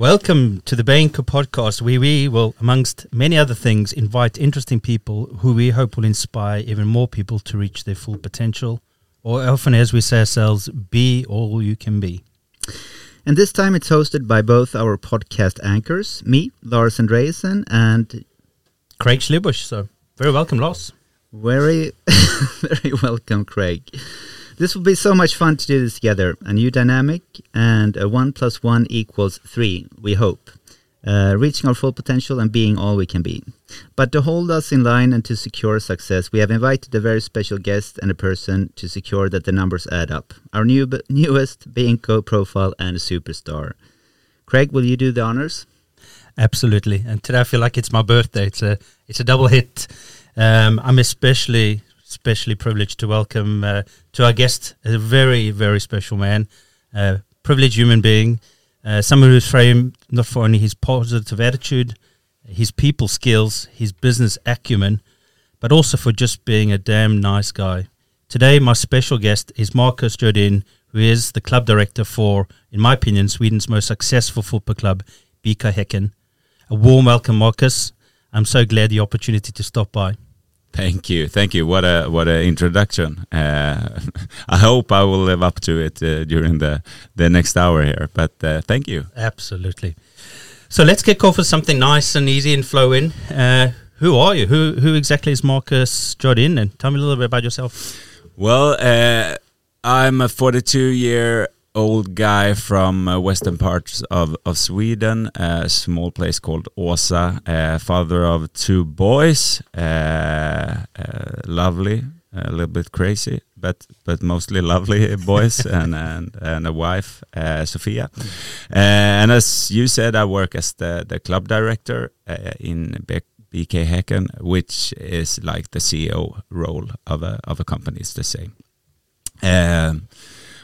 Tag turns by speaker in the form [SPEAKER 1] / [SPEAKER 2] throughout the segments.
[SPEAKER 1] Welcome to the BayInCo podcast, where we will, amongst many other things, invite interesting people who we hope will inspire even more people to reach their full potential, or often, as we say ourselves, be all you can be.
[SPEAKER 2] And this time it's hosted by both our podcast anchors, me, Lars Andreasen, and
[SPEAKER 1] Craig Schlibush. So, very welcome, Lars.
[SPEAKER 2] Very, very welcome, Craig. This will be so much fun to do this together. A new dynamic and a one plus one equals three, we hope. Uh, reaching our full potential and being all we can be. But to hold us in line and to secure success, we have invited a very special guest and a person to secure that the numbers add up. Our new newest co profile and a superstar. Craig, will you do the honors?
[SPEAKER 1] Absolutely. And today I feel like it's my birthday. It's a it's a double hit. Um, I'm especially especially privileged to welcome uh, to our guest a very, very special man, uh, privileged human being, uh, someone who's framed not for only his positive attitude, his people skills, his business acumen, but also for just being a damn nice guy. Today, my special guest is Marcus Jodin, who is the club director for, in my opinion, Sweden's most successful football club, BK Häcken. A warm welcome, Marcus. I'm so glad the opportunity to stop by.
[SPEAKER 3] Thank you, thank you. What a what a introduction. Uh, I hope I will live up to it uh, during the the next hour here. But uh, thank you.
[SPEAKER 1] Absolutely. So let's kick off with something nice and easy and flow in. Uh, who are you? Who who exactly is Marcus Jodin? And tell me a little bit about yourself.
[SPEAKER 3] Well, uh, I'm a 42 year old guy from uh, western parts of, of Sweden, a small place called Åsa, uh, father of two boys, uh, uh lovely, a little bit crazy, but but mostly lovely boys, and, and and a wife, uh, Sofia. Uh, and as you said, I work as the, the club director in BK Häcken, which is like the CEO role of a of a company. It's the same. Um,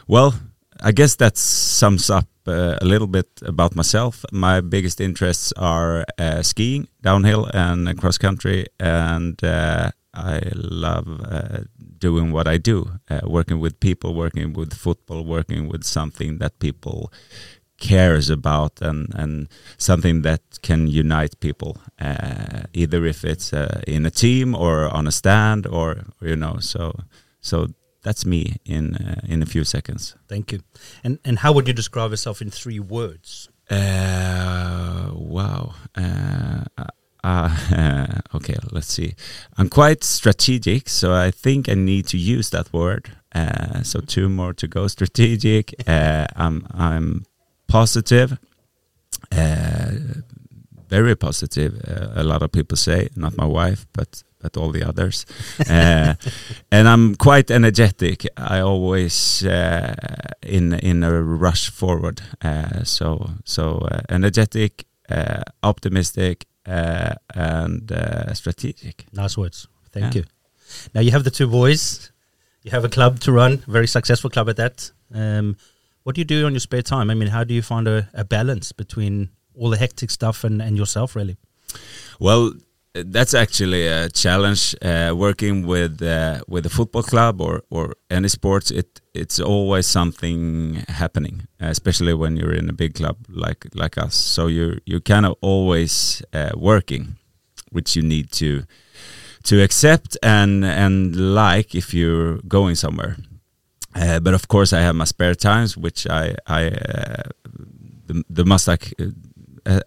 [SPEAKER 3] well, I guess that sums up uh, a little bit about myself. My biggest interests are uh, skiing, downhill, and cross country, and uh, I love uh, doing what I do, uh, working with people, working with football, working with something that people cares about and and something that can unite people uh, either if it's in a team or on a stand or you know so so that's me in uh, in a few seconds.
[SPEAKER 1] Thank you. And and how would you describe yourself in three words?
[SPEAKER 3] Uh, wow. Uh, uh, okay, let's see. I'm quite strategic, so I think I need to use that word. Uh, so two more to go. Strategic. Uh, I'm I'm positive. Very positive. a lot of people say, not my wife, but but all the others. uh, and I'm quite energetic. I always uh, in in a rush forward. Uh, so so uh, energetic, uh, optimistic, uh, and strategic.
[SPEAKER 1] Nice words. Thank yeah. you. Now you have the two boys. You have a club to run, very successful club at that. Um, what do you do on your spare time? I mean, how do you find a, a balance between all the hectic stuff and, and yourself, really?
[SPEAKER 3] Well, that's actually a challenge uh, working with uh, with a football club or or any sports. It it's always something happening especially when you're in a big club like like us. So you you kind of always uh, working which you need to to accept and and like if you're going somewhere. Uh, but of course I have my spare times which I I uh, the, the must like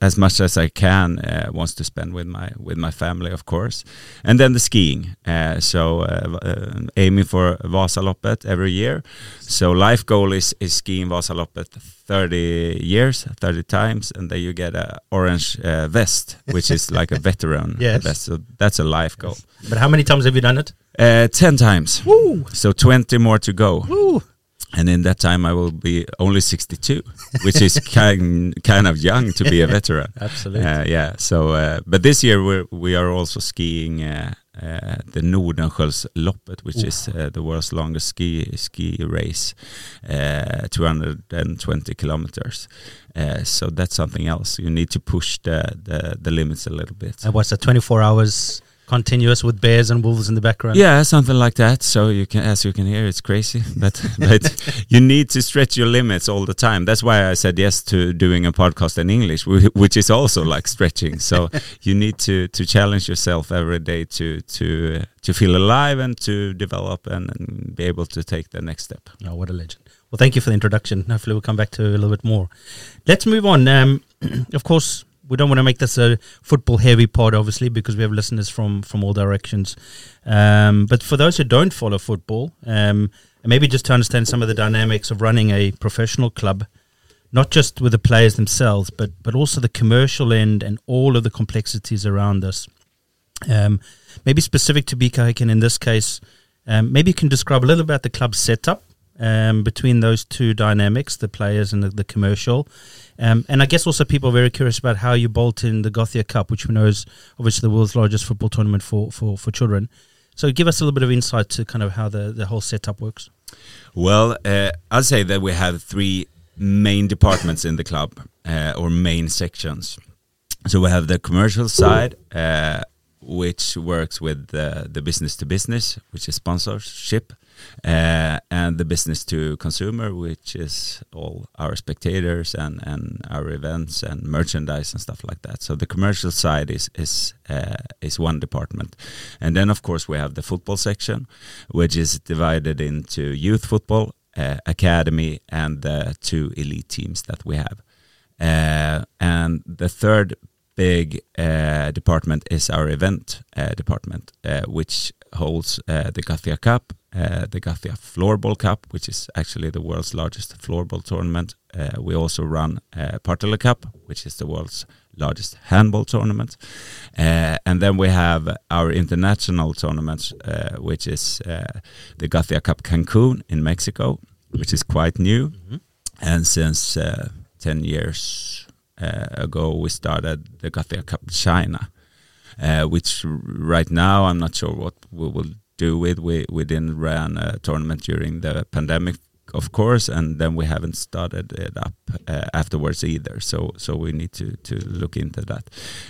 [SPEAKER 3] as much as I can uh, wants to spend with my with my family, of course, and then the skiing. Uh, so uh, uh aiming for Vasaloppet every year. So life goal is is skiing Vasaloppet 30 years, 30 times, and then you get a orange uh, vest, which is like a veteran yes. vest. So that's a life goal.
[SPEAKER 1] But how many times have you done it?
[SPEAKER 3] Uh, 10 times.
[SPEAKER 1] Woo.
[SPEAKER 3] So 20 more to go.
[SPEAKER 1] Woo
[SPEAKER 3] and in that time I will be only 62, which is kind kind of young to be a veteran.
[SPEAKER 1] Absolutely. Uh,
[SPEAKER 3] yeah. So, uh, but this year we we are also skiing uh, uh the Nordenskiöldsloppet, which Ooh. is uh, the world's longest ski ski race, uh, 220 kilometers. so that's something else. You need to push the, the the limits a little bit.
[SPEAKER 1] And what's that? 24 hours continuous with bears and wolves in the background.
[SPEAKER 3] Yeah, something like that. So you can, as you can hear, it's crazy, but but you need to stretch your limits all the time. That's why I said yes to doing a podcast in English, which is also like stretching. So you need to to challenge yourself every day to to uh, to feel alive and to develop and, and be able to take the next step.
[SPEAKER 1] Oh, what a legend. Well, thank you for the introduction. Hopefully, we'll come back to a little bit more. Let's move on. Um, of course, we don't want to make this a football heavy pod, obviously, because we have listeners from from all directions. Um, but for those who don't follow football, um, and maybe just to understand some of the dynamics of running a professional club, not just with the players themselves, but but also the commercial end and all of the complexities around this. Um, maybe specific to Häcken in this case, um, maybe you can describe a little about the club setup um, between those two dynamics, the players and the, the commercial. Um, and I guess also people are very curious about how you bolt in the Gothia Cup, which we know is obviously the world's largest football tournament for, for, for children. So give us a little bit of insight to kind of how the, the whole setup works.
[SPEAKER 3] Well, uh, I'd say that we have three main departments in the club uh, or main sections. So we have the commercial side, uh, which works with the, the business to business, which is sponsorship uh, and the business to consumer, which is all our spectators and, and our events and merchandise and stuff like that. So the commercial side is is uh, is one department, and then of course we have the football section, which is divided into youth football, uh, academy, and the two elite teams that we have. Uh, and the third big uh, department is our event uh, department, uh, which holds uh, the Gothia Cup uh, the Gothia Floorball Cup, which is actually the world's largest floorball tournament. Uh, we also run uh, Partille Cup, which is the world's largest handball tournament. Uh, and then we have our international tournaments, uh, which is uh, the Gothia Cup Cancun in Mexico, which is quite new. Mm-hmm. And since 10 years ago, we started the Gothia Cup China. which right now I'm not sure what we will do with. We we didn't run a tournament during the pandemic, of course, and then we haven't started it up uh, afterwards either. So so we need to to look into that.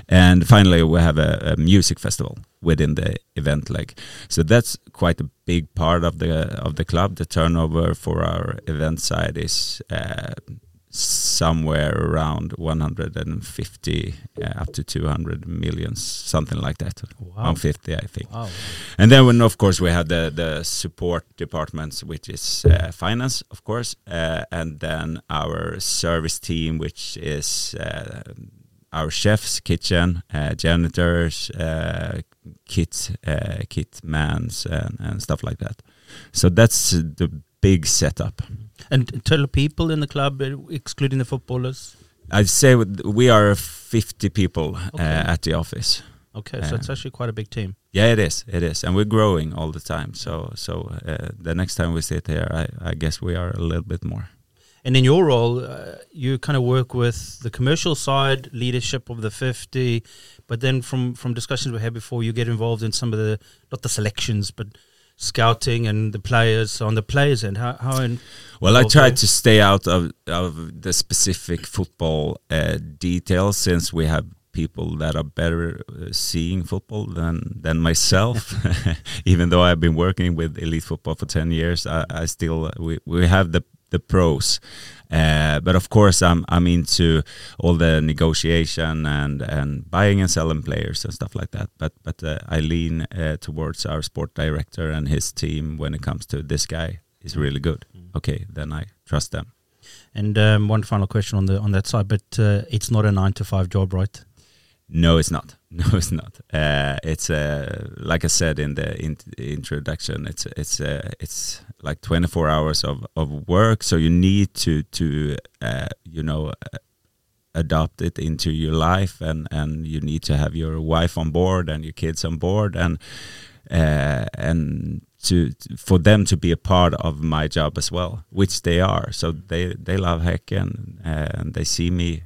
[SPEAKER 3] And finally, we have a, a, music festival within the event leg. So that's quite a big part of the of the club. The turnover for our event side is. Uh, somewhere around 150 uh, up to 200 millions something like that wow. 150 i think wow. and then when of course we have the the support departments which is uh, finance of course uh, and then our service team which is uh, our chefs kitchen uh, janitors uh, kit kit mans and, and stuff like that so that's the big setup
[SPEAKER 1] and total people in the club, uh, excluding the footballers?
[SPEAKER 3] I'd say we are 50 people uh, okay. uh, at the office.
[SPEAKER 1] Okay, so uh, it's actually quite a big team.
[SPEAKER 3] Yeah, it is. It is, and we're growing all the time. So, so uh, the next time we sit here, I, I, guess we are a little bit more.
[SPEAKER 1] And in your role, uh, you kind of work with the commercial side, leadership of the 50, but then from from discussions we had before, you get involved in some of the not the selections, but scouting and the players on the players and how, how in
[SPEAKER 3] well i tried to stay out of, of the specific football uh, details since we have people that are better uh, seeing football than than myself. Even though i've been working with elite football for 10 years i, I still we, we have the the pros. Uh, but of course, I'm I'm into all the negotiation and and buying and selling players and stuff like that. But but uh, I lean uh, towards our sport director and his team when it comes to this guy is really good. Mm. Okay, then I trust them.
[SPEAKER 1] And um, one final question on the on that side, but uh, it's not a nine to five job, right?
[SPEAKER 3] No, it's not. No, it's not. Uh, it's uh, like I said in the in introduction. It's it's uh, it's like 24 hours of, of work. So you need to to uh, you know uh, adopt it into your life, and and you need to have your wife on board and your kids on board, and uh, and to for them to be a part of my job as well, which they are. So they they love Häcken and they see me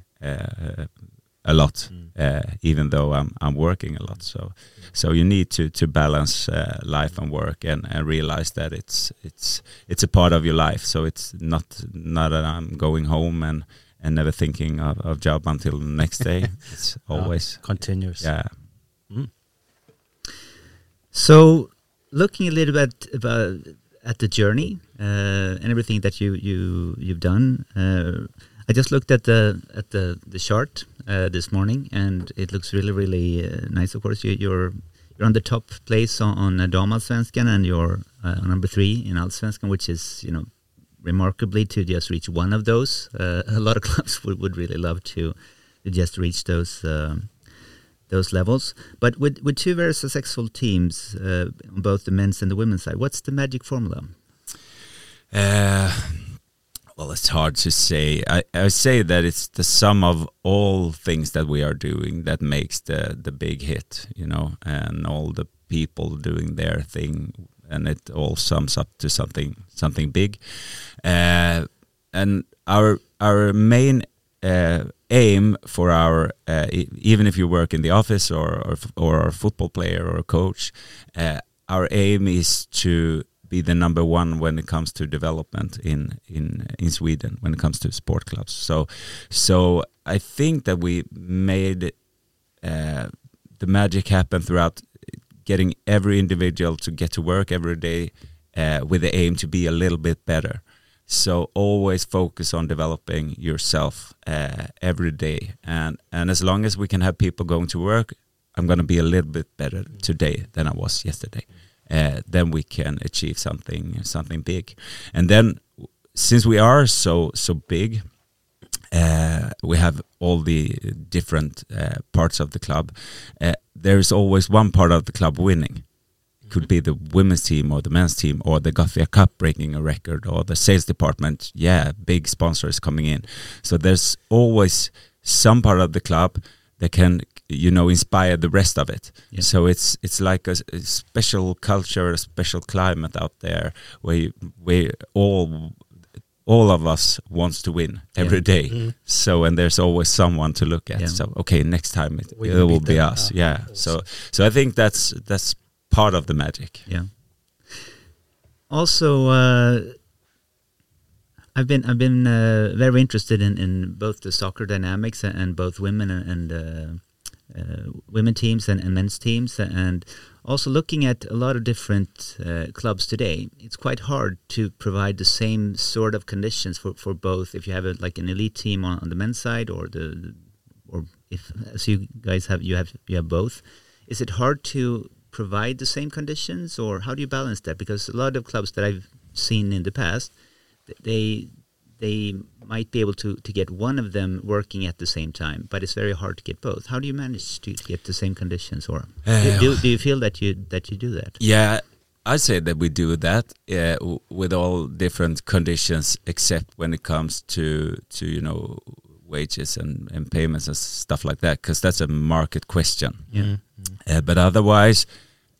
[SPEAKER 3] a lot, mm. uh, even though I'm I'm working a lot. So so you need to to balance uh, life and work and, and realize that it's it's it's a part of your life. So it's not not that I'm going home and and never thinking of, of job until the next day. it's always
[SPEAKER 1] continuous.
[SPEAKER 3] Yeah.
[SPEAKER 1] Mm.
[SPEAKER 2] So, looking a little bit about at the journey uh, and everything that you you you've done, uh, I just looked at the at the the chart uh, this morning, and it looks really really uh, nice. Of course, you, you're you're on the top place on, on uh, Damallsvenskan, and you're uh, number three in Allsvenskan, which is you know remarkably to just reach one of those. Uh, a lot of clubs would, would really love to, to just reach those um, those levels. But with with two very successful teams uh, on both the men's and the women's side, what's the magic formula?
[SPEAKER 3] Well, it's hard to say. I, I say that it's the sum of all things that we are doing that makes the the big hit, you know, and all the people doing their thing, and it all sums up to something something big. Uh, and our our main uh, aim for our uh, even if you work in the office or or, or a football player or a coach, uh, our aim is to be the number one when it comes to development in in in Sweden when it comes to sport clubs. So so I think that we made uh, the magic happen throughout getting every individual to get to work every day uh, with the aim to be a little bit better. So always focus on developing yourself uh, every day, and and as long as we can have people going to work, I'm going to be a little bit better today than I was yesterday. Uh, then we can achieve something something big, and then since we are so so big, uh, we have all the different uh, parts of the club. Uh, there is always one part of the club winning. It could be the women's team or the men's team or the Gothia Cup breaking a record or the sales department. Yeah, big sponsors coming in. So there's always some part of the club that can you know inspire the rest of it
[SPEAKER 2] Yeah.
[SPEAKER 3] so it's it's like a, a special culture a special climate out there where you, where all all of us wants to win every
[SPEAKER 2] Yeah.
[SPEAKER 3] day.
[SPEAKER 1] Mm.
[SPEAKER 3] so and there's always someone to look at
[SPEAKER 2] Yeah.
[SPEAKER 3] so okay next time it,
[SPEAKER 1] We
[SPEAKER 3] it
[SPEAKER 1] will
[SPEAKER 3] be us
[SPEAKER 1] Ah,
[SPEAKER 3] yeah so so i think that's that's part of the magic
[SPEAKER 2] Yeah. Also, uh, I've been I've been uh, very interested in, in both the soccer dynamics and, and both women and, and uh, uh, women teams and, and men's teams, and also looking at a lot of different uh, clubs today. It's quite hard to provide the same sort of conditions for, for both. If you have a, like an elite team on, on the men's side, or the or if as you guys have you have you have both, is it hard to provide the same conditions, or how do you balance that? Because a lot of clubs that I've seen in the past, they they might be able to, to get one of them working at the same time, but it's very hard to get both. How do you manage to, to get the same conditions, or
[SPEAKER 3] Uh,
[SPEAKER 2] do, do you feel that you that you do that?
[SPEAKER 3] Yeah, I'd say that we do that uh, w- with all different conditions, except when it comes to to you know wages and, and payments and stuff like that, because that's a market question.
[SPEAKER 2] Yeah.
[SPEAKER 3] Uh, but otherwise,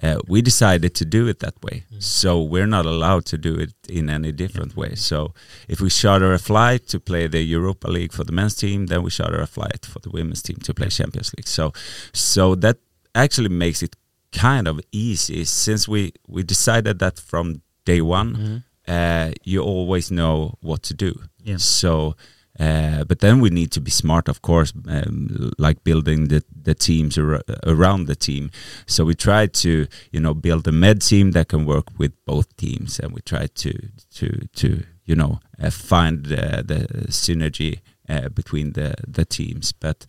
[SPEAKER 3] uh, we decided to do it that way. So we're not allowed to do it in any different way. So if we charter a flight to play the Europa League for the men's team, then we charter a flight for the women's team to play Champions League. So so that actually makes it kind of easy since we we decided that from day one. Uh, you always know what to do.
[SPEAKER 2] Yeah.
[SPEAKER 3] So, uh, but then we need to be smart, of course, um, like building the the teams ar- around the team. So we try to, you know, build a med team that can work with both teams, and we try to to to you know uh, find uh, the synergy. Uh, between the the teams, but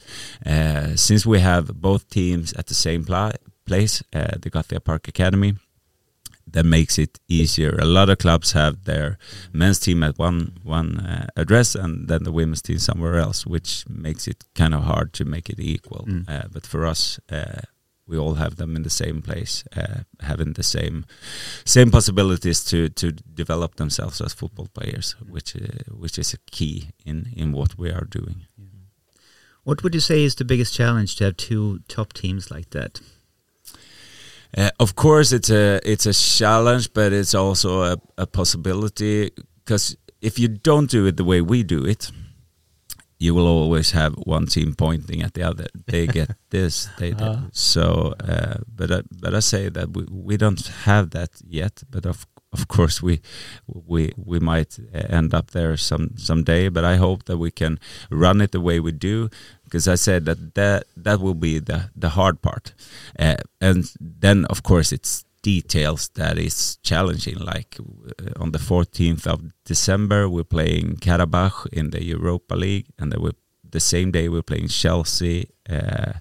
[SPEAKER 3] uh, since we have both teams at the same pla- place, uh, the Gothia Park Academy, that makes it easier. A lot of clubs have their men's team at one one uh, address and then the women's team somewhere else, which makes it kind of hard to make it equal.
[SPEAKER 2] Mm.
[SPEAKER 3] Uh, but for us, uh, we all have them in the same place, uh, having the same same possibilities to to develop themselves as football players, which uh, which is a key in in what we are doing.
[SPEAKER 2] What would you say is the biggest challenge to have two top teams like that?
[SPEAKER 3] Uh, of course, it's a it's a challenge, but it's also a, a possibility because if you don't do it the way we do it, you will always have one team pointing at the other. They get this, they.
[SPEAKER 1] Ah.
[SPEAKER 3] So, uh, but I, but I say that we, we don't have that yet. But of of course we we we might uh, end up there some someday. But I hope that we can run it the way we do because I said that that that will be the the hard part, uh, and then of course it's details that is challenging. Like uh, on the 14th of December, we're playing Qarabağ in the Europa League, and then we the same day we're playing Chelsea uh,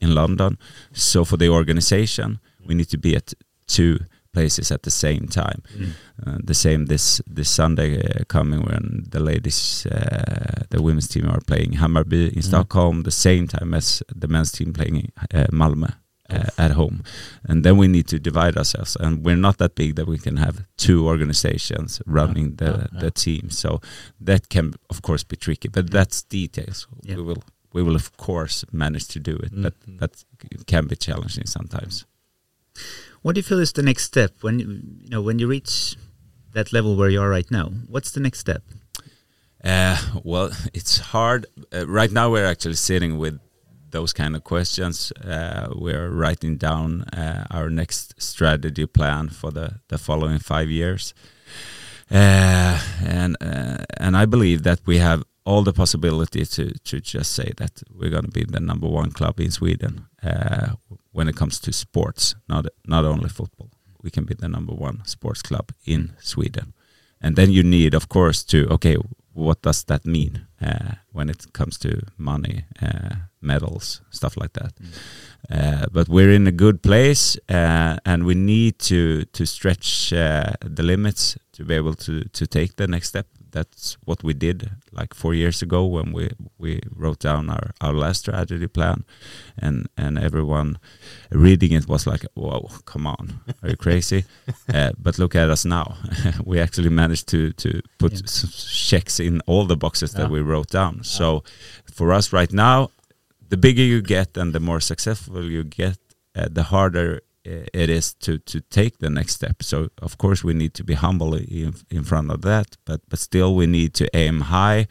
[SPEAKER 3] in London. So for the organization, we need to be at two places at the same time.
[SPEAKER 2] Mm.
[SPEAKER 3] Uh, the same this this Sunday uh, coming when the ladies, uh, the women's team are playing Hammarby in
[SPEAKER 2] Mm.
[SPEAKER 3] Stockholm, the same time as the men's team playing uh, Malmö uh, at home, and then we need to divide ourselves. And we're not that big that we can have two organizations running the
[SPEAKER 1] yeah, yeah.
[SPEAKER 3] the team. So that can, of course, be tricky. But that's details.
[SPEAKER 2] Yeah.
[SPEAKER 3] We will we will of course manage to do it, but
[SPEAKER 1] Mhm.
[SPEAKER 3] that can be challenging sometimes.
[SPEAKER 2] What do you feel is the next step when you know when you reach that level where you are right now? What's the next step?
[SPEAKER 3] Uh, well, it's hard. Uh, right now, we're actually sitting with those kind of questions. Uh, we're writing down uh, our next strategy plan for the, the following five years. Uh, and uh, and I believe that we have all the possibility to, to just say that we're going to be the number one club in Sweden uh, when it comes to sports, not not only football. We can be the number one sports club in Sweden. And then you need of course to okay what does that mean uh, when it comes to money uh, medals stuff like that? Uh, but we're in a good place uh, and we need to to stretch the limits to be able to to take the next step that's what we did like four years ago when we we wrote down our our last strategy plan and and everyone reading it was like whoa come on are you crazy? Uh, but look at us now. We actually managed to to put
[SPEAKER 2] Yeah.
[SPEAKER 3] checks in all the boxes that we wrote down. So for us right now the bigger you get and the more successful you get uh, the harder it is to to take the next step so of course we need to be humble in, in front of that but but still we need to aim high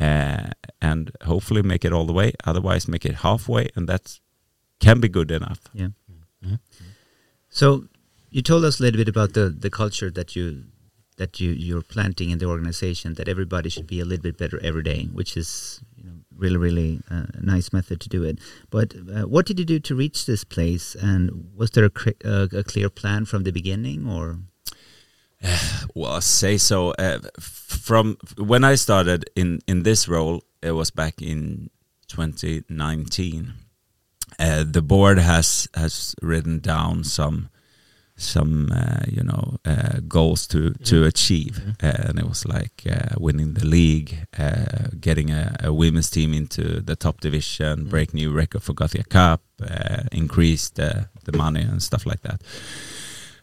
[SPEAKER 3] uh, and hopefully make it all the way otherwise make it halfway and that can be good enough
[SPEAKER 2] Yeah.
[SPEAKER 1] Mhm.
[SPEAKER 2] So you told us a little bit about the the culture that you that you you're planting in the organization that everybody should be a little bit better every day, which is really really uh, nice method to do it. But uh, what did you do to reach this place, and was there a, uh, a clear plan from the beginning, or
[SPEAKER 3] Well, I say so. Uh, from when I started in in this role, it was back in 2019. Uh, the board has has written down some some uh, you know uh, goals to to achieve, uh, and it was like uh, winning the league, uh, getting a, a women's team into the top division,
[SPEAKER 1] Mm.
[SPEAKER 3] break new record for Gothia Cup, uh, increase the the money and stuff like that.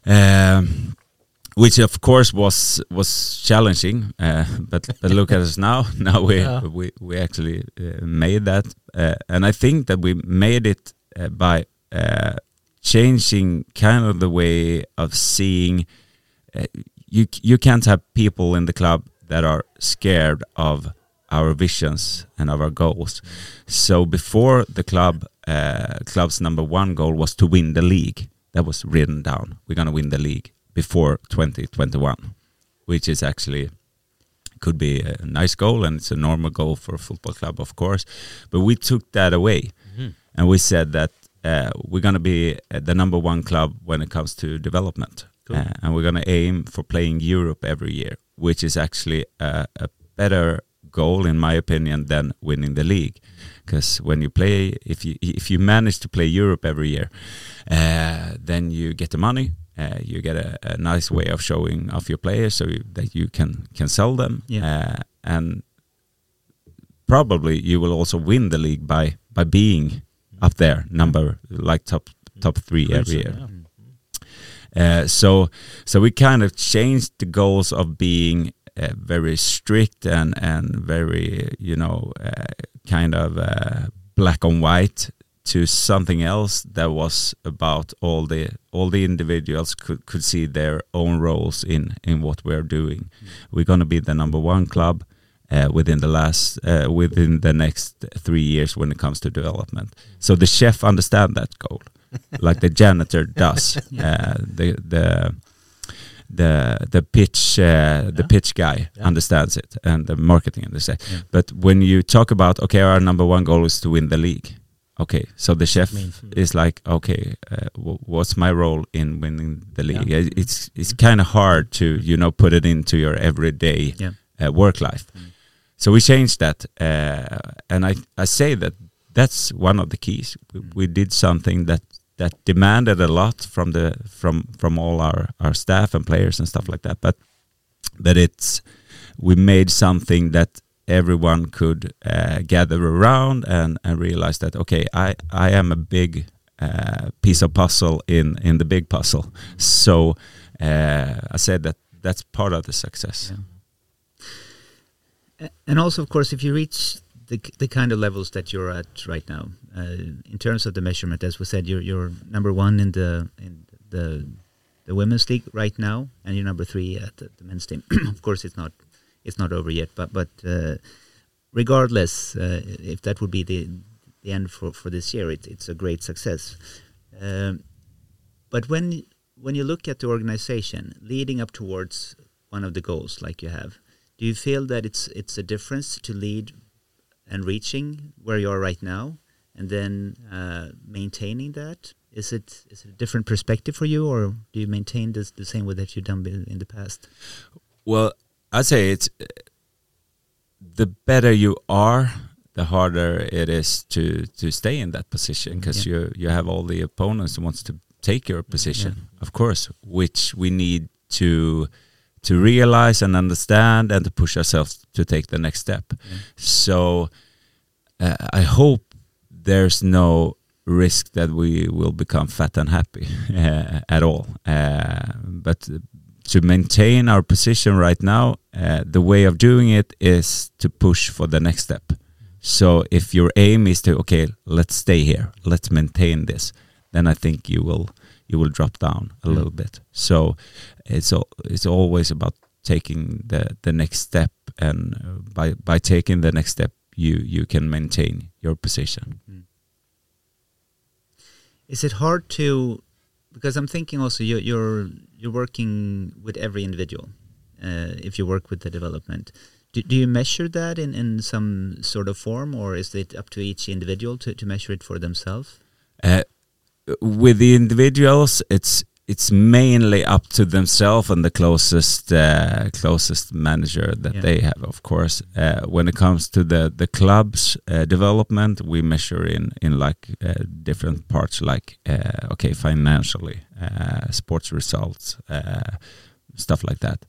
[SPEAKER 3] Um, which of course was was challenging, uh, but but look at us now. Now we
[SPEAKER 1] Yeah.
[SPEAKER 3] we we actually uh, made that, uh, and I think that we made it uh, by uh, changing kind of the way of seeing. Uh, you you can't have people in the club that are scared of our visions and of our goals. So before the club, uh, club's number one goal was to win the league. That was written down. We're gonna win the league before 2021, which is actually could be a nice goal and it's a normal goal for a football club, of course. But we took that away
[SPEAKER 1] Mhm.
[SPEAKER 3] and we said that uh, we're going to be the number one club when it comes to development.
[SPEAKER 1] Cool.
[SPEAKER 3] Uh, and we're going to aim for playing Europe every year, which is actually a, a better goal, in my opinion, than winning the league. Because when you play, if you if you manage to play Europe every year, uh, then you get the money. Uh, you get a, a nice way of showing off your players so you, that you can can sell them,
[SPEAKER 2] Yeah.
[SPEAKER 3] uh, and probably you will also win the league by by being up there, number like top top three every year.
[SPEAKER 1] Yeah.
[SPEAKER 3] Uh, so so we kind of changed the goals of being uh, very strict and and very you know uh, kind of uh, black and white to something else that was about all the all the individuals could could see their own roles in in what we're doing. We're going to be the number one club uh, within the last uh, within the next three years when it comes to development. So the chef understand that goal, like the janitor does. Uh, the the the the pitch uh, the pitch guy
[SPEAKER 1] Yeah.
[SPEAKER 3] understands it, and the marketing understands.
[SPEAKER 2] Yeah.
[SPEAKER 3] But when you talk about okay, our number one goal is to win the league, okay, so the chef is like, okay, uh, w- what's my role in winning the league?
[SPEAKER 1] Yeah.
[SPEAKER 3] It's it's kind of hard to you know put it into your everyday
[SPEAKER 2] Yeah.
[SPEAKER 3] uh, work life.
[SPEAKER 2] Mm.
[SPEAKER 3] So we changed that, uh, and I I say that that's one of the keys. We,
[SPEAKER 2] Mm.
[SPEAKER 3] we did something that that demanded a lot from the from from all our our staff and players and stuff like that, but but it's we made something that everyone could uh, gather around and, and realize that okay I, I am a big uh, piece of puzzle in, in the big puzzle so uh, I said that that's part of the success
[SPEAKER 2] Yeah. And also, of course, if you reach the the kind of levels that you're at right now, uh, in terms of the measurement, as we said, you're you're number one in the in the the women's league right now, and you're number three at the, the men's team. of course, it's not it's not over yet, but but uh, regardless, uh, if that would be the the end for, for this year, it, it's a great success. Um, but when when you look at the organization leading up towards one of the goals, like you have, do you feel that it's it's a difference to lead and reaching where you are right now, and then uh, maintaining that? Is it is it a different perspective for you, or do you maintain this the same way that you've done in the past?
[SPEAKER 3] well I'd say it's the better you are the harder it is to to stay in that position because
[SPEAKER 2] Yeah.
[SPEAKER 3] you you have all the opponents who wants to take your position of course which we need to to realize and understand and to push ourselves to take the next step.
[SPEAKER 2] Yeah.
[SPEAKER 3] so uh, i hope there's no risk that we will become fat and happy uh, at all. Uh, but to maintain our position right now uh, the way of doing it is to push for the next step. So if your aim is to okay, let's stay here, let's maintain this, then I think you will you will drop down a
[SPEAKER 2] Mm.
[SPEAKER 3] little bit. So it's it's always about taking the the next step, and uh, by by taking the next step, you you can maintain your position.
[SPEAKER 2] Is it hard to? Because I'm thinking also you're you're, you're working with every individual. Uh, if you work with the development, do, do you measure that in, in some sort of form, or is it up to each individual to, to measure it for themselves?
[SPEAKER 3] Uh, with the individuals, it's it's mainly up to themselves and the closest uh, closest manager that
[SPEAKER 2] Yeah.
[SPEAKER 3] they have, of course. Uh, when it comes to the the club's uh, development, we measure in in like uh, different parts, like uh, okay, financially, uh, sports results, uh, stuff like that.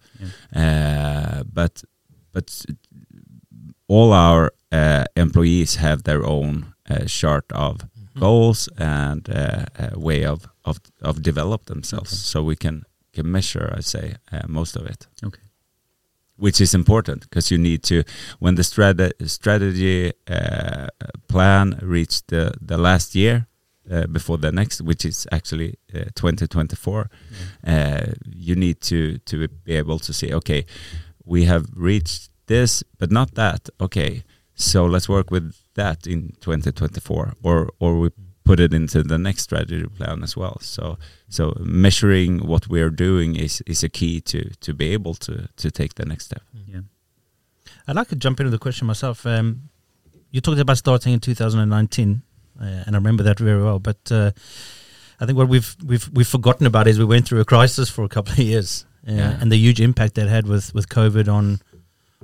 [SPEAKER 3] Uh, but but all our uh, employees have their own uh, chart of goals and uh, a way of of of develop themselves,
[SPEAKER 2] Okay.
[SPEAKER 3] so we can can measure. I say uh, most of it,
[SPEAKER 2] Okay.
[SPEAKER 3] which is important because you need to when the strate- strategy uh, plan reach the the last year. Uh, before the next, which is actually uh, 2024, uh, you need to to be able to say, okay, we have reached this, but not that. Okay, so let's work with that in 2024, or or we put it into the next strategy plan as well. So so measuring what we are doing is is a key to to be able to to take the next step.
[SPEAKER 2] Yeah.
[SPEAKER 1] I'd like to jump into the question myself. Um, you talked about starting in 2019, uh, and I remember that very well. But uh, I think what we've we've we've forgotten about is we went through a crisis for a couple of years, uh,
[SPEAKER 3] Yeah.
[SPEAKER 1] and the huge impact that had with with COVID on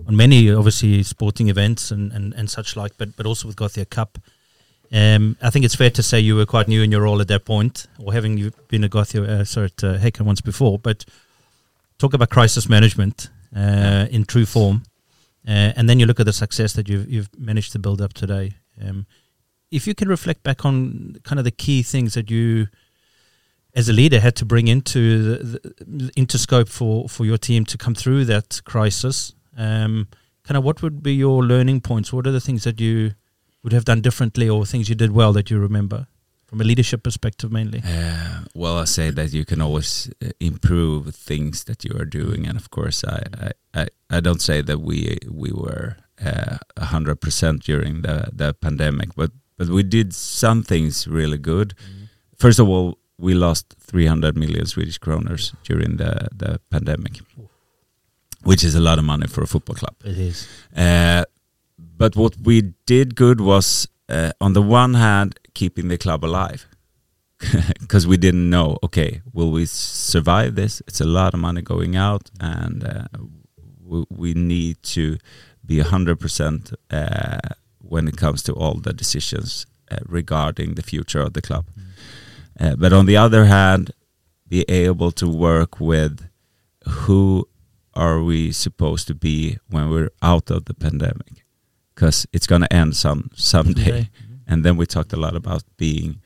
[SPEAKER 1] on many obviously sporting events and, and, and such like, but but also with Gothia Cup. Um, I think it's fair to say you were quite new in your role at that point, or having you been a Gothia, uh, sorry, at uh, Häcken once before. But talk about crisis management uh, in true form. Uh, and then you look at the success that you've you've managed to build up today. Um, if you can reflect back on kind of the key things that you, as a leader, had to bring into the, the, into scope for for your team to come through that crisis, um, kind of what would be your learning points? What are the things that you would have done differently, or things you did well that you remember from a leadership perspective, mainly?
[SPEAKER 3] Uh, well, I say that you can always uh, improve things that you are doing, and of course, I I, I, don't say that we we were uh, a hundred percent during the the pandemic, but but we did some things really good. First of all, we lost 300 million Swedish kroners during the the pandemic, which is a lot of money for a football club.
[SPEAKER 1] It is.
[SPEAKER 3] Uh, but what we did good was, uh, on the one hand, keeping the club alive because we didn't know okay will we survive this it's a lot of money going out and uh, we, we need to be 100% uh, when it comes to all the decisions uh, regarding the future of the club uh, but on the other hand be able to work with who are we supposed to be when we're out of the pandemic? Because it's going to end some someday.
[SPEAKER 1] Okay.
[SPEAKER 3] and then we talked a lot about being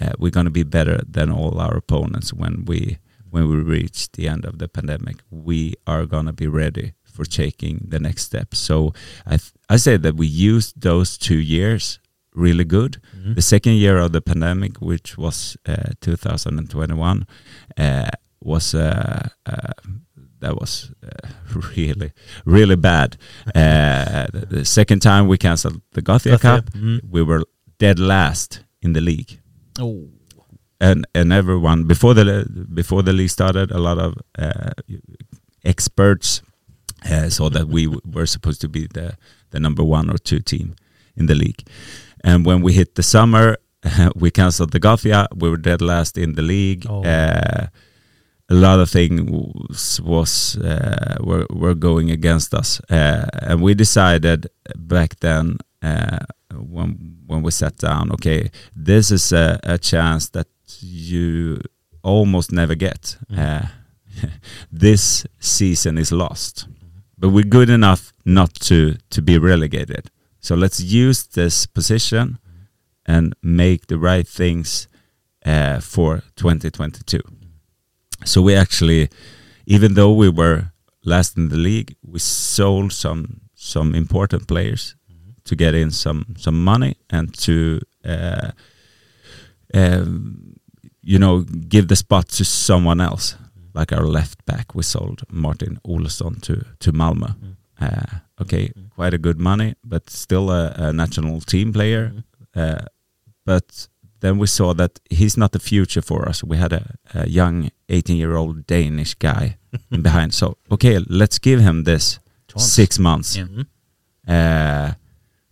[SPEAKER 3] uh, we're going to be better than all our opponents when we when we reach the end of the pandemic. We are going to be ready for taking the next step. So i th- i say that we used those two years really good.
[SPEAKER 1] Mhm.
[SPEAKER 3] the second year of the pandemic which was uh, 2021 uh, was uh, uh, that was uh, really really bad uh, the, second time we canceled the Gothia Cup
[SPEAKER 1] Mhm.
[SPEAKER 3] we were dead last in the league
[SPEAKER 1] Oh.
[SPEAKER 3] and and everyone before the before the league started a lot of uh, experts uh, saw that we w- were supposed to be the the number one or two team in the league and when we hit the summer we cancelled the Gothia we were dead last in the league
[SPEAKER 1] Oh.
[SPEAKER 3] A lot of things was uh, were were going against us, uh, and we decided back then uh, when when we sat down, okay, this is a, a chance that you almost never get. Uh, this season is lost, but we're good enough not to to be relegated. So let's use this position and make the right things uh, for 2022. So we actually, even though we were last in the league, we sold some some important players to get in some some money and to uh, um, you know give the spot to someone else, like our left back. We sold Martin Olsson to to Malmö. Uh, okay, quite a good money, but still a, a national team player. Uh, but then we saw that he's not the future for us. We had a, a young 18 year old Danish guy behind. So, okay, let's give him this six months.
[SPEAKER 2] Yeah.
[SPEAKER 1] Mhm.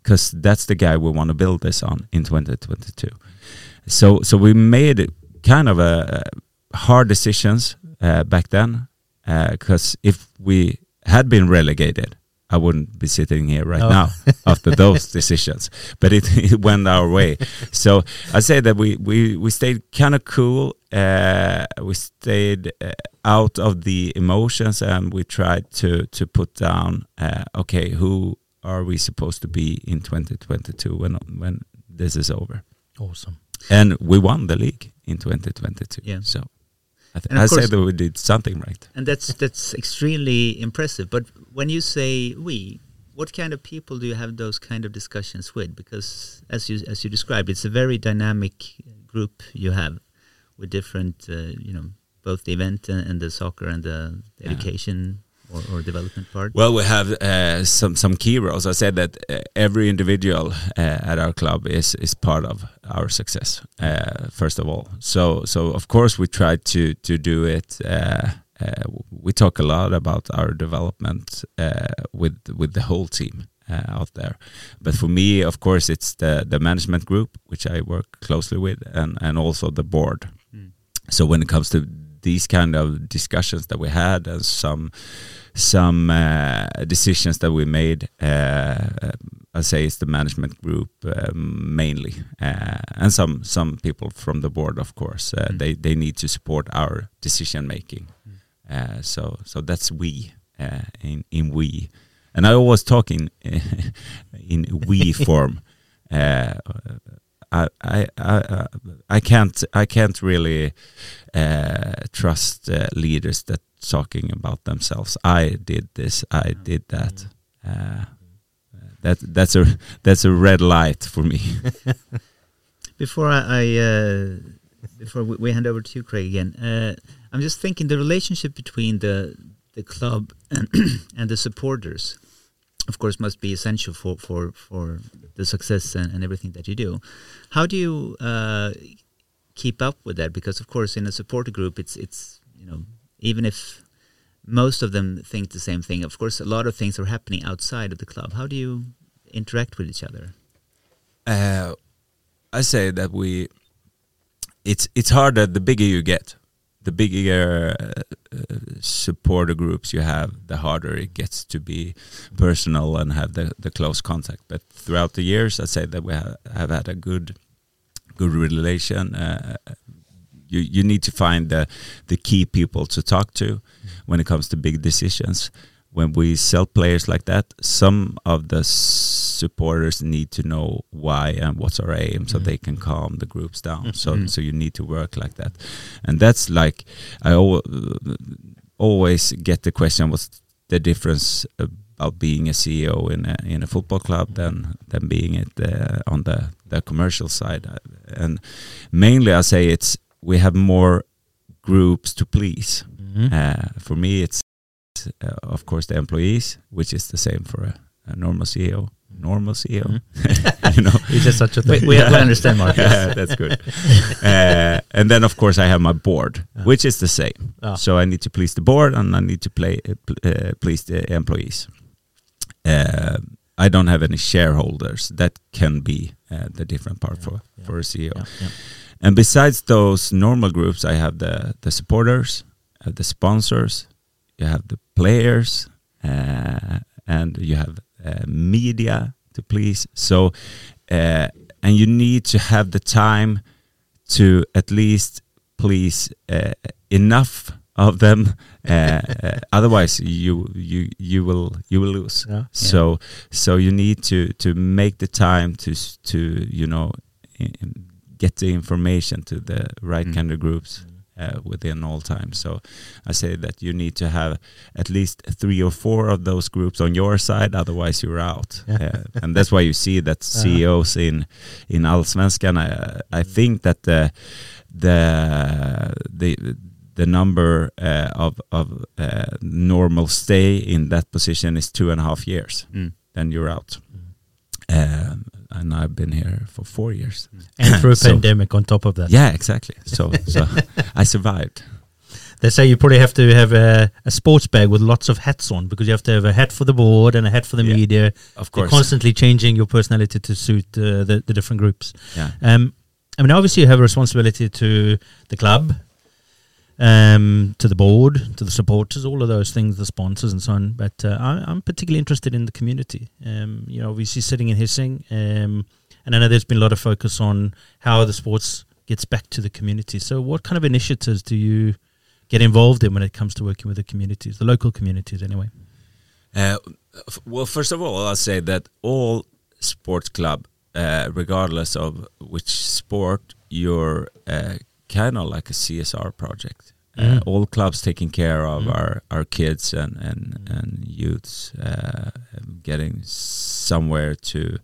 [SPEAKER 3] Because that's the guy we want to build this on in 2022. So, so we made kind of a, hard decisions uh, back then. Because if we had been relegated, I wouldn't be sitting here right
[SPEAKER 1] No.
[SPEAKER 3] now after those decisions. But it, it went our way. So I say that we we we stayed kind of cool. Uh, we stayed uh, out of the emotions, and we tried to to put down. Uh, okay, who are we supposed to be in 2022 when when this is over?
[SPEAKER 1] Awesome.
[SPEAKER 3] And we won the league in 2022.
[SPEAKER 2] Yeah.
[SPEAKER 3] So I, th- I
[SPEAKER 2] course-
[SPEAKER 3] that we did something right.
[SPEAKER 2] And that's that's extremely impressive. But when you say we, what kind of people do you have those kind of discussions with? Because as you as you described, it's a very dynamic group you have with different, uh, you know, both the event and, and the soccer and the
[SPEAKER 3] Yeah.
[SPEAKER 2] education or, or development part.
[SPEAKER 3] Well, we have uh, some some key roles. I said that uh, every individual uh, at our club is is part of our success. Uh, first of all, so so of course we try to to do it. Uh, uh, we talk a lot about our development uh, with with the whole team uh, out there. But for me, of course, it's the the management group which I work closely with, and and also the board.
[SPEAKER 2] Mm.
[SPEAKER 3] So when it comes to these kind of discussions that we had and some some uh, decisions that we made, uh, I say it's the management group um, mainly, uh, and some some people from the board, of course. Uh,
[SPEAKER 2] Mm.
[SPEAKER 3] They they need to support our decision making. Uh, so so that's we uh, in in we, and I always talk in in we form. Uh, I, I I I can't I can't really uh, trust uh, leaders that talking about themselves. I did this. I did that. Uh, that that's a that's a red light for me.
[SPEAKER 2] Before I, I uh, before we, we hand over to you, Craig again, uh, I'm just thinking the relationship between the the club and and the supporters, of course, must be essential for for for the success and, and everything that you do. How do you uh, keep up with that? Because of course, in a supporter group, it's it's you know even if most of them think the same thing, of course, a lot of things are happening outside of the club. How do you interact with each other?
[SPEAKER 3] Uh, I say that we it's it's harder the bigger you get the bigger uh, uh, supporter groups you have the harder it gets to be personal and have the, the close contact. But throughout the years i say that we ha have had a good good relation. Uh, you you need to find the the key people to talk to when it comes to big decisions when we sell players like that, some of the supporters need to know why and what's our aim, so mm. they can calm the groups down. Mm. So, so you need to work like that, and that's like I always get the question: What's the difference about being a CEO in a, in a football club than than being it uh, on the the commercial side? And mainly, I say it's we have more groups to please. Mm -hmm. uh, for me, it's uh, of course, the employees, which is the same for a, a normal CEO. Normal CEO, mm-hmm. you know,
[SPEAKER 1] it's just such a thing.
[SPEAKER 2] We, we understand, Marcus.
[SPEAKER 3] yeah, that's good. Uh, and then, of course, I have my board, uh. which is the same. Oh. So I need to please the board, and I need to play, uh, please the employees. Uh, I don't have any shareholders. That can be uh, the different part yeah, for yeah. for a CEO. Yeah, and besides those normal groups, I have the the supporters, the sponsors, you have the players, uh, and you have uh, media to please. So, uh, and you need to have the time to at least please uh, enough of them. Uh, uh, otherwise, you you you will you will lose. Yeah. So so you need to to make the time to to you know get the information to the right mm. kind of groups uh, within all time. So I say that you need to have at least three or four of those groups on your side, otherwise you're out. Uh, and that's why you see that uh-huh. CEOs in in Allsvenskan. I, I think that the the the the number uh, of of uh, normal stay in that position is two and a half years. Mm. Then you're out. Mm. Um, and I've been here for four years.
[SPEAKER 1] And through a so, pandemic on top of that.
[SPEAKER 3] Yeah, exactly. So, so I survived.
[SPEAKER 1] They say you probably have to have a, a, sports bag with lots of hats on because you have to have a hat for the board and a hat for the yeah, media.
[SPEAKER 3] Of course,
[SPEAKER 1] You're constantly changing your personality to suit uh, the the different groups.
[SPEAKER 3] Yeah.
[SPEAKER 1] Um, I mean, obviously you have a responsibility to the club, um, to the board, to the supporters, all of those things, the sponsors and so on. But uh, I, am particularly interested in the community. Um, you know, obviously sitting in Hissing, um, and I know there's been a lot of focus on how the sports gets back to the community. So, what kind of initiatives do you get involved in when it comes to working with the communities, the local communities, anyway?
[SPEAKER 3] Uh, well, first of all, I'll say that all sports club, uh, regardless of which sport you're uh, kind of like a CSR project. Uh, mm. Uh, all clubs taking care of mm. our, our kids and and and youths uh, getting somewhere to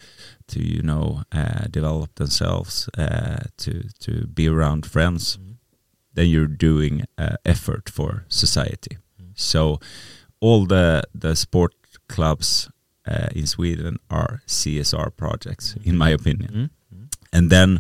[SPEAKER 3] to you know uh, develop themselves uh, to to be around friends. Mm. Then you're doing uh, effort for society. Mm. So all the the sport clubs in Sweden are CSR projects, in my opinion. And then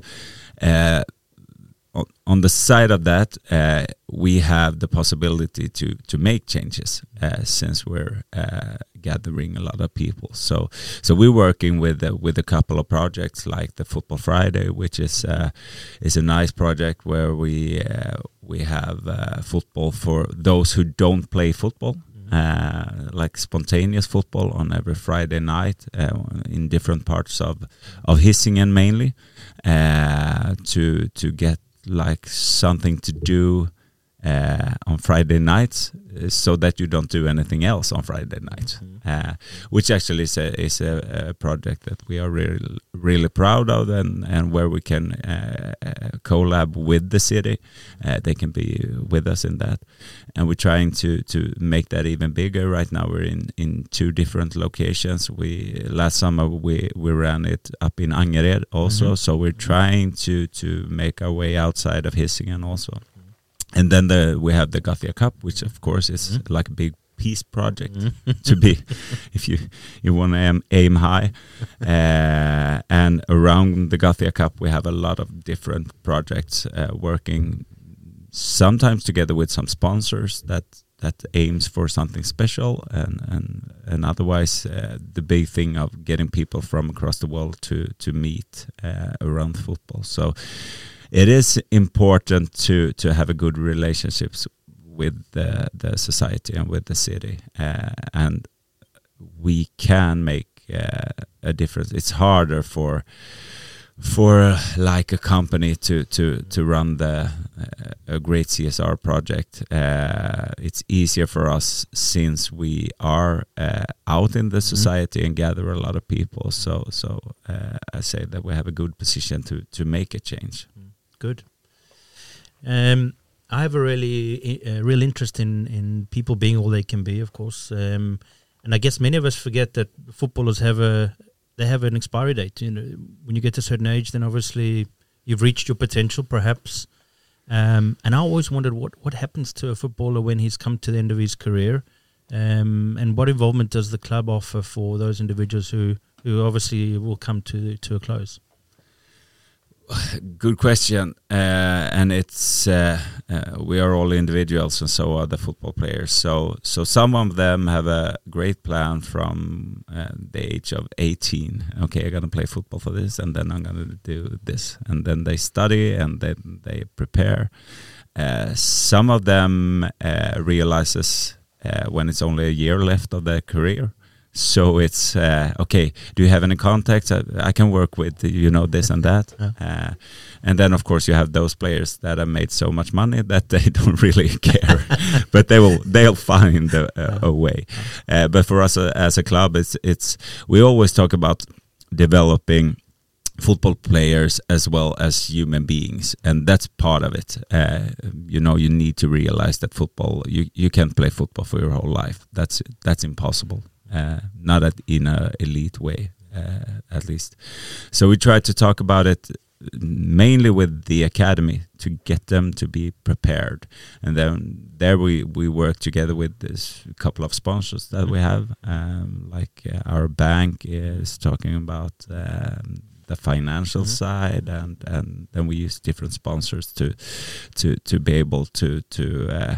[SPEAKER 3] on the side of that, uh, we have the possibility to to make changes uh, since we're uh, gathering a lot of people. So so we're working with uh, with a couple of projects like the Football Friday, which is uh, is a nice project where we uh, we have football for those who don't play football. like spontaneous football on every Friday night in different parts of of Hisingen mainly to to get like something to do uh, on Friday nights, uh, so that you don't do anything else on Friday nights, mm -hmm. uh, which actually is a is a, a, project that we are really really proud of, and and where we can uh, uh, collab with the city. Uh, they can be with us in that, and we're trying to to make that even bigger. Right now, we're in in two different locations. We last summer we we ran it up in Angered also, mm -hmm. so we're trying to to make our way outside of Hisingen also and then the, we have the Gothia Cup, which of course is mm. like a big peace project mm. to be, if you you want to aim, aim high. Uh, and around the Gothia Cup, we have a lot of different projects uh, working, sometimes together with some sponsors that that aims for something special, and and and otherwise uh, the big thing of getting people from across the world to to meet uh, around football. So it is important to to have a good relationships with the the society and with the city, uh, and we can make uh, a difference. It's harder for for uh, like a company to to to run the uh, a great CSR project. Uh, it's easier for us since we are uh, out in the
[SPEAKER 1] Mm-hmm.
[SPEAKER 3] society and gather a lot of people. So so uh, I say that we have a good position to to make a change.
[SPEAKER 1] Good. Um, I have a really a real interest in in people being all they can be, of course. Um, and I guess many of us forget that footballers have a they have an expiry date. You know, when you get to a certain age, then obviously you've reached your potential, perhaps. Um, and I always wondered what what happens to a footballer when he's come to the end of his career, um, and what involvement does the club offer for those individuals who who obviously will come to to a close.
[SPEAKER 3] Good question, uh, and it's uh, uh, we are all individuals, and so are the football players. So, so some of them have a great plan from uh, the age of eighteen. Okay, I'm gonna play football for this, and then I'm gonna do this, and then they study and then they prepare. Uh, some of them uh, realizes when it's only a year left of their career. So it's uh, okay. Do you have any contacts? I, I can work with you know this and that,
[SPEAKER 1] Yeah.
[SPEAKER 3] uh, and then of course you have those players that have made so much money that they don't really care, but they will they'll find a, a, a way. Uh, but for us uh, as a club, it's it's we always talk about developing football players as well as human beings and that's part of it uh, you know you need to realize that football you you can't play football for your whole life that's that's impossible not at, in a elite way uh, at least. So we try to talk about it mainly with the academy to get them to be prepared. And then there we we work together with this couple of sponsors that we have. Um, like uh, our bank is talking about um, the financial
[SPEAKER 1] Mhm.
[SPEAKER 3] side and and then we use different sponsors to to to be able to to uh,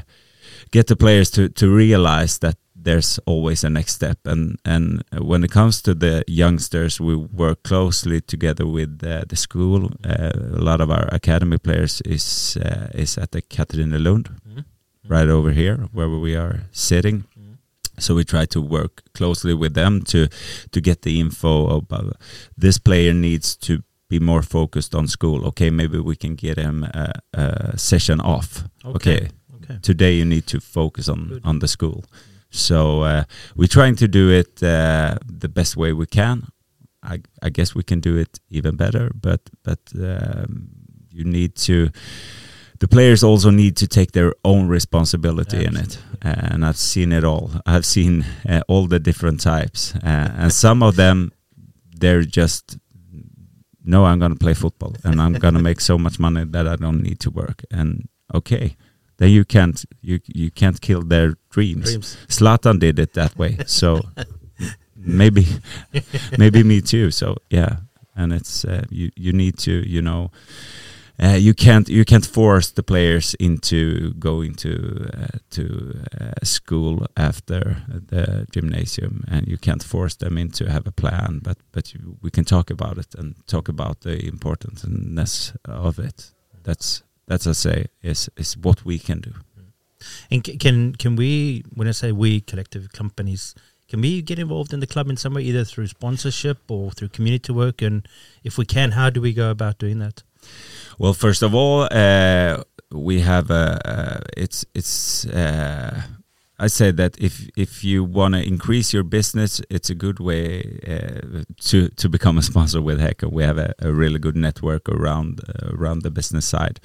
[SPEAKER 3] get the players to to realize that there's always a next step and and when it comes to the youngsters we work closely together with uh, the school uh, a lot of our academy players is uh, is at the Katrinelund
[SPEAKER 1] Mhm.
[SPEAKER 3] right over here where we are sitting
[SPEAKER 1] Mhm.
[SPEAKER 3] so we try to work closely with them to to get the info about this player needs to be more focused on school okay maybe we can get him a, a session off okay
[SPEAKER 1] Okay.
[SPEAKER 3] today you need to focus on
[SPEAKER 1] Good.
[SPEAKER 3] on the school so uh, we're trying to do it uh, the best way we can. I, I guess we can do it even better but but um, you need to the players also need to take their own responsibility in it.
[SPEAKER 1] Absolutely.
[SPEAKER 3] and I've seen it all. I've seen uh, all the different types. Uh, and some of them they're just no I'm going to play football and I'm going to make so much money that I don't need to work. And okay then you can't you you can't kill their dreams.
[SPEAKER 1] Dreams.
[SPEAKER 3] Zlatan did it that way so maybe maybe me too so yeah and it's uh, you you need to you know uh, you can't you can't force the players into going to uh, to uh, school after the gymnasium and you can't force them into have a plan but but you, we can talk about it and talk about the importance of it that's that's I say is is what we can do
[SPEAKER 1] And can can we, when I say we, collective companies, can we get involved in the club in some way, either through sponsorship or through community work? And if we can, how do we go about doing that?
[SPEAKER 3] Well, first of all, uh, we have a. Uh, it's it's. Uh, I say that if if you want to increase your business, it's a good way uh, to to become a sponsor with Häcken. We have a, a really good network around uh, around the business side,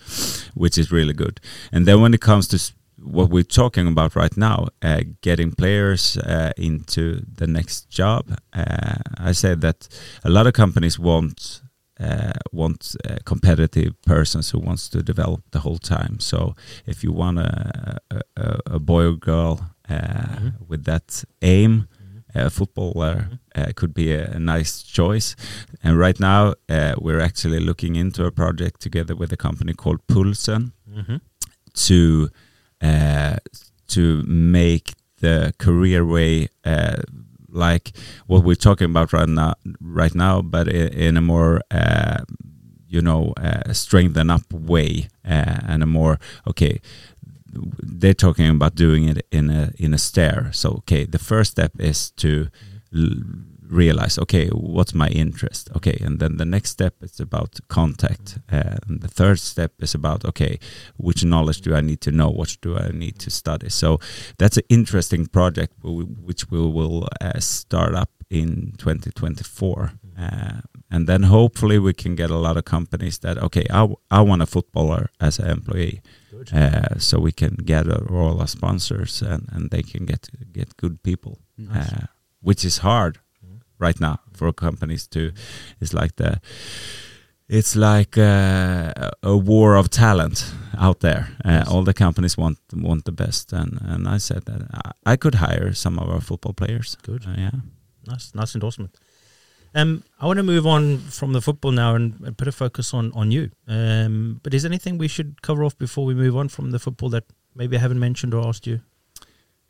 [SPEAKER 3] which is really good. And then when it comes to what we're talking about right now, uh, getting players uh, into the next job, uh, I say that a lot of companies want uh, want uh, competitive persons who wants to develop the whole time. So if you want a, a, a boy or girl uh,
[SPEAKER 1] Mhm.
[SPEAKER 3] with that aim, a footballer uh, could be a, a nice choice. And right now uh, we're actually looking into a project together with a company called Pulsen
[SPEAKER 1] Mm-hmm.
[SPEAKER 3] to uh, to make the career way uh, like what we're talking about right now, right now, but in, a more uh, you know uh, strengthened up way uh, and a more okay. They're talking about doing it in a in a stair. So okay, the first step is to realize okay what's my interest? Okay and then the next step is about contact. Uh, and the third step is about okay which knowledge do i need to know? What do i need to study? So that's an interesting project which we will uh, start up in 2024 uh, and then hopefully we can get a lot of companies that okay i, I want a footballer as an employee. Uh, so we can gather all our sponsors and, and they can get get good people. Nice. Uh, which is hard right now for companies to it's like the it's like uh, a war of talent out there. Uh, yes. All the companies want want the best, and and I said that I, I could hire some of our football players.
[SPEAKER 1] Good,
[SPEAKER 3] uh, yeah,
[SPEAKER 1] nice, nice endorsement. Um, I want to move on from the football now and, and put a focus on on you. Um, but is anything we should cover off before we move on from the football that maybe I haven't mentioned or asked you?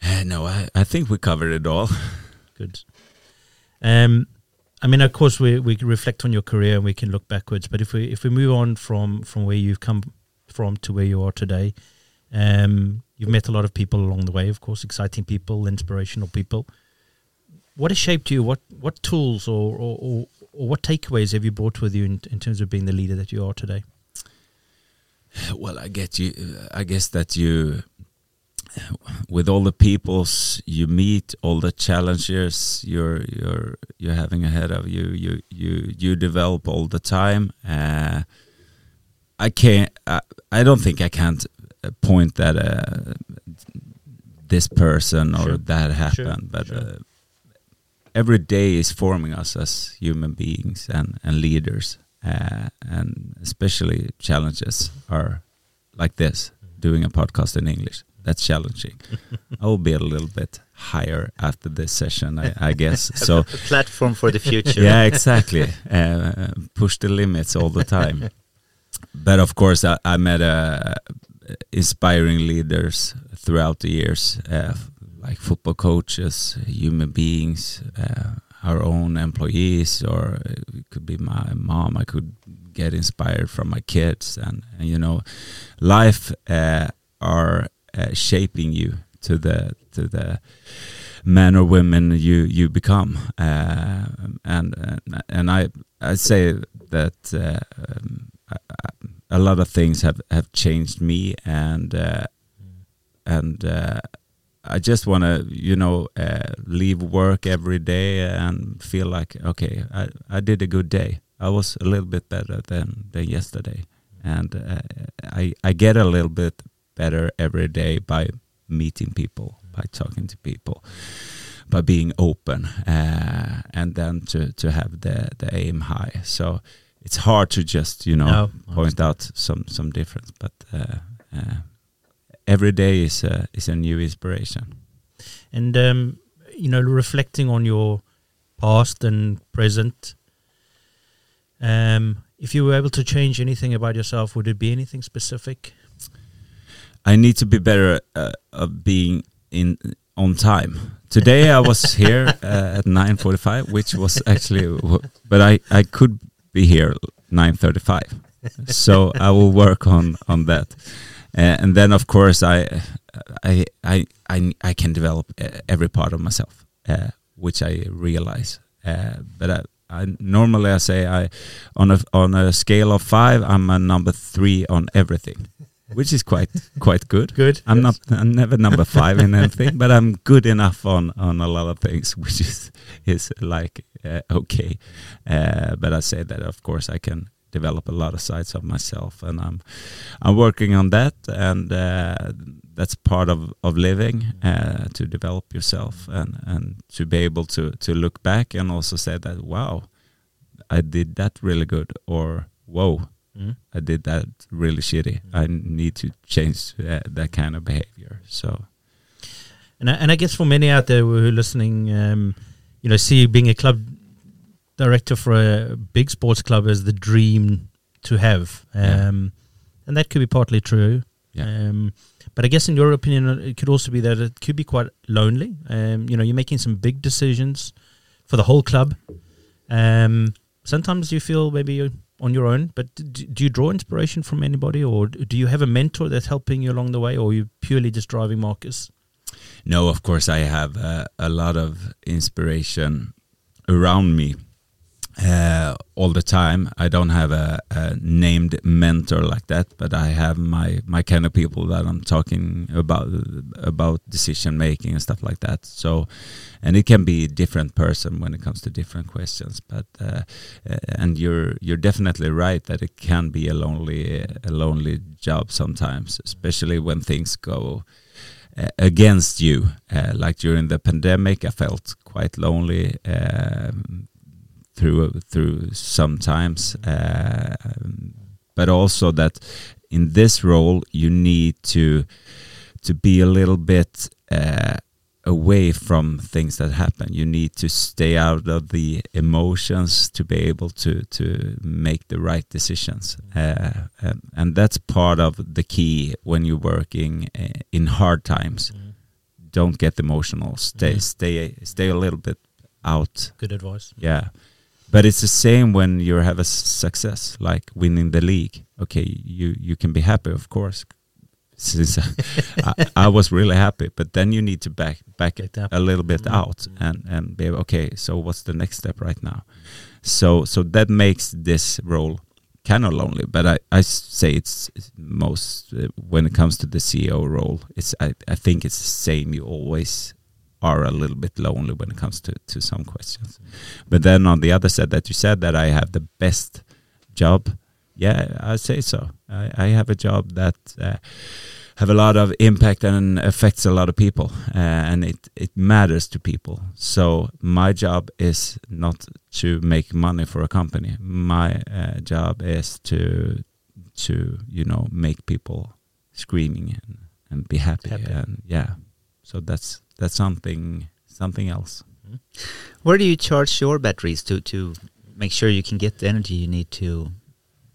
[SPEAKER 3] Uh, no, I, I think we covered it all.
[SPEAKER 1] Good. Um, I mean, of course, we we reflect on your career and we can look backwards. But if we if we move on from from where you've come from to where you are today, um, you've met a lot of people along the way. Of course, exciting people, inspirational people. What has shaped you? What what tools or or, or, or what takeaways have you brought with you in, in terms of being the leader that you are today?
[SPEAKER 3] Well, I get you. I guess that you with all the peoples you meet, all the challenges you're you're you're having ahead of you, you you you develop all the time. Uh, I can't. I, I don't think I can't point that uh, this person or sure. that happened, sure. but sure. Uh, every day is forming us as human beings and and leaders, uh, and especially challenges are like this, doing a podcast in English that's challenging. I will be a little bit higher after this session, I, I guess. so a
[SPEAKER 2] platform for the future.
[SPEAKER 3] yeah, exactly. Uh, push the limits all the time. but of course, I, I met uh, inspiring leaders throughout the years, uh, like football coaches, human beings, uh, our own employees, or it could be my mom. I could get inspired from my kids, and, and you know, life uh, are uh, shaping you to the to the man or women you you become. Uh, and and I I say that uh, um, a lot of things have have changed me and uh, and uh, I just want to you know uh, leave work every day and feel like okay I I did a good day. I was a little bit better than than yesterday. And I I get a little bit better every day by meeting people, by talking to people, by being open, uh, and then to to have the the aim high. So it's hard to just you know no, point out some some difference, but uh, uh, every day is a, is a new inspiration.
[SPEAKER 1] And um, you know, reflecting on your past and present. Um, if you were able to change anything about yourself, would it be anything specific?
[SPEAKER 3] I need to be better uh, of being in on time. Today I was here uh, at 9:45, which was actually, but I I could be here 9:35. So I will work on on that, uh, and then of course I I I I, I can develop uh, every part of myself, uh, which I realize. Uh, but I, I normally I say I on a on a scale of five I'm a number three on everything which is quite quite good.
[SPEAKER 1] Good.
[SPEAKER 3] I'm yes. not. I'm never number five in anything, but I'm good enough on on a lot of things, which is is like uh, okay. Uh, but I say that of course I can develop a lot of sides of myself, and I'm I'm working on that, and uh, that's part of of living uh, to develop yourself and and to be able to to look back and also say that wow, I did that really good, or whoa Mm. I did that really shitty. Mm. I need to change uh, that kind of behavior. So,
[SPEAKER 1] and I, and I guess for many out there who are listening, um, you know, see being a club director for a big sports club as the dream to have, um, yeah. and that could be partly true.
[SPEAKER 3] Yeah.
[SPEAKER 1] Um, but I guess, in your opinion, uh, it could also be that it could be quite lonely. Um, you know, you're making some big decisions for the whole club. Um, sometimes you feel maybe you're on your own, but do you draw inspiration from anybody, or do you have a mentor that's helping you along the way, or are you purely just driving Marcus?
[SPEAKER 3] No, of course I have uh, a lot of inspiration around me uh, all the time. I don't have a, a, named mentor like that, but I have my my kind of people that I'm talking about about decision making and stuff like that. So, and it can be a different person when it comes to different questions. But uh, and you're you're definitely right that it can be a lonely a lonely job sometimes, especially when things go. Uh, against you, uh, like during the pandemic, I felt quite lonely. Um, through through sometimes, uh, but also that in this role you need to to be a little bit uh, away from things that happen. You need to stay out of the emotions to be able to to make the right decisions, uh, and, and, that's part of the key when you're working uh, in hard times. Mm. Don't get emotional. Stay mm. stay stay a little bit out.
[SPEAKER 1] Good advice.
[SPEAKER 3] Yeah. But it's the same when you have a success, like winning the league. Okay, you you can be happy, of course. Since I, I, was really happy, but then you need to back back it a little bit mm-hmm. out and and be okay. So what's the next step right now? So so that makes this role kind of lonely. But I, I say it's, most uh, when it comes to the CEO role. It's I, I think it's the same. You always are a little bit lonely when it comes to, to some questions. But then on the other side that you said that I have the best job, yeah, I say so. I, I have a job that uh, have a lot of impact and affects a lot of people, uh, and it it matters to people. So my job is not to make money for a company. My uh, job is to to you know make people screaming and, and be happy, happy. and yeah. So that's that's something something else. Mm-hmm.
[SPEAKER 2] Where do you charge your batteries to to make sure you can get the energy you need to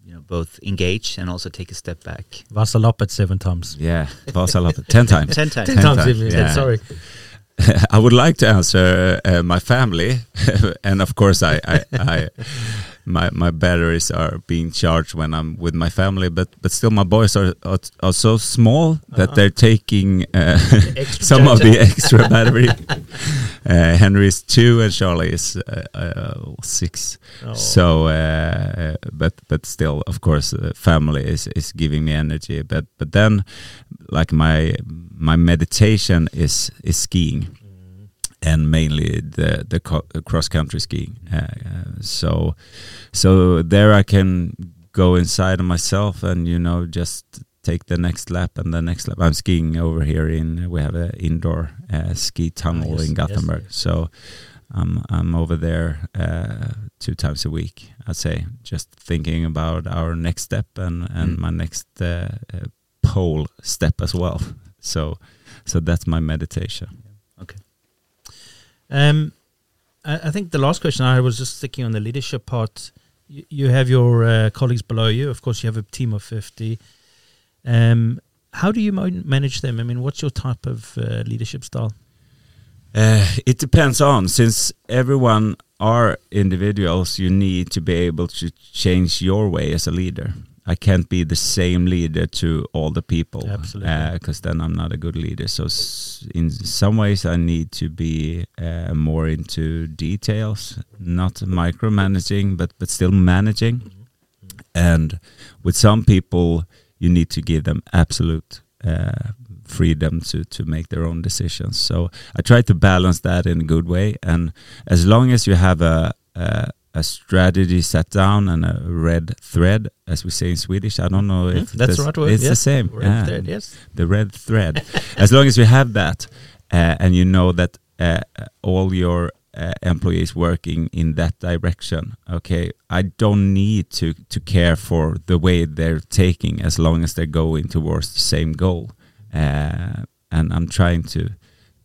[SPEAKER 2] you know both engage and also take a step back?
[SPEAKER 1] Vasaloppet seven times.
[SPEAKER 3] Yeah, Vasaloppet ten times.
[SPEAKER 2] ten times.
[SPEAKER 1] Ten, ten times. times. Yeah. Sorry.
[SPEAKER 3] I would like to answer uh, my family, and of course, I, I, I my my batteries are being charged when I'm with my family. But but still, my boys are are, are so small uh -huh. that uh-huh. they're taking uh, some of the extra battery. Uh, Henry is two and Charlie is uh, uh, six. Oh. So, but but still, of course, family is is giving me energy. But but then, like my my meditation is is skiing and mainly the the cross country skiing. Uh, uh, so so there I can go inside of myself and you know just take the next lap and the next lap. I'm skiing over here in we have an indoor uh, ski tunnel yes, in Gothenburg. Yes. So I'm I'm over there uh, two times a week. I'd say just thinking about our next step and and mm. my next uh, uh, pole step as well. So so that's my meditation.
[SPEAKER 1] Um, I, I, think the last question I was just sticking on the leadership part. You, you have your uh, colleagues below you. Of course, you have a team of 50. Um, how do you manage them? I mean, what's your type of uh, leadership style?
[SPEAKER 3] Uh, it depends on since everyone are individuals you need to be able to change your way as a leader I can't be the same leader to all the people.
[SPEAKER 1] Absolutely.
[SPEAKER 3] Because uh, then I'm not a good leader. So in some ways, I need to be uh, more into details, not micromanaging, but but still managing. Mm -hmm. And with some people, you need to give them absolute uh, freedom to to make their own decisions. So I try to balance that in a good way. And as long as you have a, a a strategy set down and a red thread, as we say in Swedish. I don't know if
[SPEAKER 1] that's the right word.
[SPEAKER 3] It's
[SPEAKER 1] yes.
[SPEAKER 3] the same.
[SPEAKER 1] Red yeah. thread, yes.
[SPEAKER 3] The red thread. as long as you have that, uh, and you know that uh, all your uh, employees working in that direction. Okay, I don't need to to care for the way they're taking, as long as they're going towards the same goal. Uh, and I'm trying to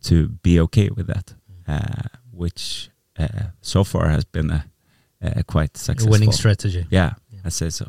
[SPEAKER 3] to be okay with that, uh, which uh, so far has been a uh, quite successful.
[SPEAKER 1] A winning strategy.
[SPEAKER 3] Yeah, yeah, I say so.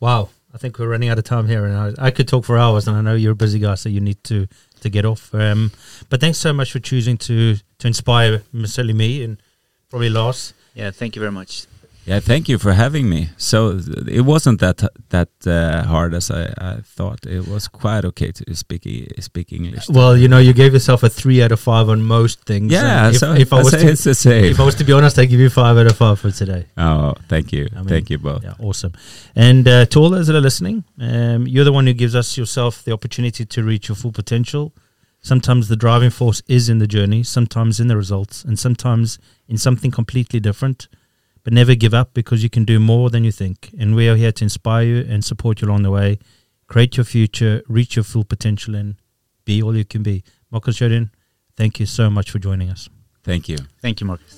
[SPEAKER 1] Wow. I think we're running out of time here, and I, I could talk for hours, and I know you're a busy guy, so you need to to get off. Um, but thanks so much for choosing to to inspire necessarily me and probably Lars.
[SPEAKER 2] Yeah, thank you very much.
[SPEAKER 3] Yeah, thank you for having me. So it wasn't that that uh, hard as I, I thought. It was quite okay to speak speak English.
[SPEAKER 1] Well, you know, you gave yourself a three out of five on most things.
[SPEAKER 3] yeah,
[SPEAKER 1] if,
[SPEAKER 3] so
[SPEAKER 1] if I was to
[SPEAKER 3] it's the same.
[SPEAKER 1] if I was to be honest, I give you five out of five for today.
[SPEAKER 3] oh, thank you,
[SPEAKER 1] I mean,
[SPEAKER 3] thank you both.
[SPEAKER 1] Yeah, awesome. And uh, to all those that are listening, um, you're the one who gives us yourself the opportunity to reach your full potential. Sometimes the driving force is in the journey, sometimes in the results, and sometimes in something completely different. But never give up because you can do more than you think. And we are here to inspire you and support you along the way. Create your future, reach your full potential, and be all you can be. Marcus Jodin, thank you so much for joining us.
[SPEAKER 3] Thank you.
[SPEAKER 2] Thank you, Marcus.